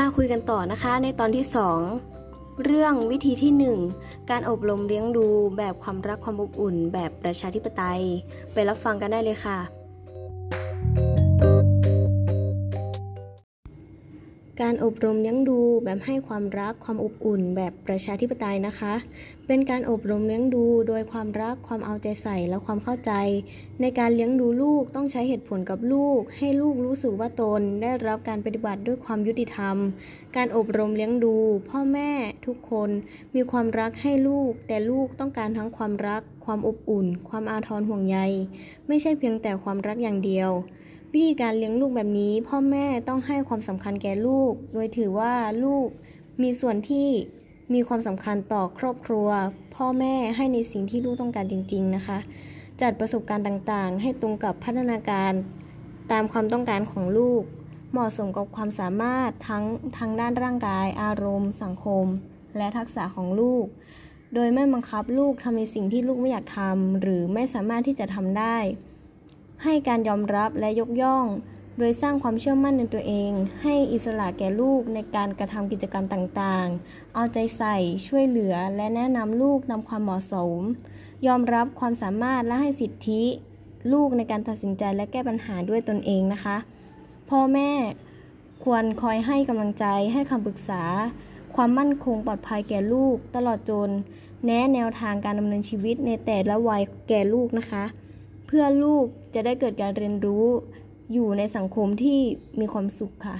มาคุยกันต่อนะคะในตอนที่ 2 เรื่องวิธีที่ 1 การอบรมเลี้ยงดูแบบความรักความอบอุ่น แบบประชาธิปไตย ไปรับฟังกันได้เลยค่ะ การอบรมเลี้ยงดูแบบให้ความรักความอบอุ่น แบบประชาธิปไตยนะคะ เป็นการอบรมเลี้ยงดูโดยความรักความเอาใจใส่และความเข้าใจ ในการเลี้ยงดูลูกต้องใช้เหตุผลกับลูก ให้ลูกรู้สึกว่าตน ได้รับการปฏิบัติด้วยความยุติธรรม การอบรมเลี้ยงดู พ่อแม่ทุกคนมีความรักให้ลูก แต่ลูกต้องการทั้งความรัก ความอบอุ่น ความอาทรห่วงใย ไม่ใช่เพียงแต่ความรักอย่างเดียว วิธีการเลี้ยงลูกแบบนี้ พ่อแม่ต้องให้ความสำคัญแก่ลูก โดยถือว่าลูกมีส่วนที่มีความสำคัญต่อครอบครัว พ่อแม่ให้ในสิ่งที่ลูกต้องการจริง ๆ นะคะ จัดประสบการณ์ต่างๆ ให้ตรงกับพัฒนาการตามความต้องการของลูก เหมาะสมกับความสามารถทั้งทางด้านร่างกาย อารมณ์ สังคม และทักษะของลูก โดยไม่บังคับลูกทำในสิ่งที่ลูกไม่อยากทำหรือไม่สามารถที่จะทำได้ ให้การยอมรับและยกย่อง โดยสร้างความเชื่อมั่นในตัวเอง ให้อิสระแก่ลูกในการกระทำกิจกรรมต่างๆ เอาใจใส่ช่วยเหลือและแนะนำลูกนำความเหมาะสม ยอมรับความสามารถและให้สิทธิ ลูกในการตัดสินใจและแก้ปัญหาด้วยตนเองนะคะ พ่อแม่ควรคอยให้กำลังใจให้คำปรึกษา ความมั่นคงปลอดภัยแก่ลูก ตลอดจน แนะแนวทางการดำเนินชีวิตในแต่ละวัยแก่ลูกนะคะ เพื่อลูกจะได้เกิดการเรียนรู้อยู่ในสังคมที่มีความสุขค่ะ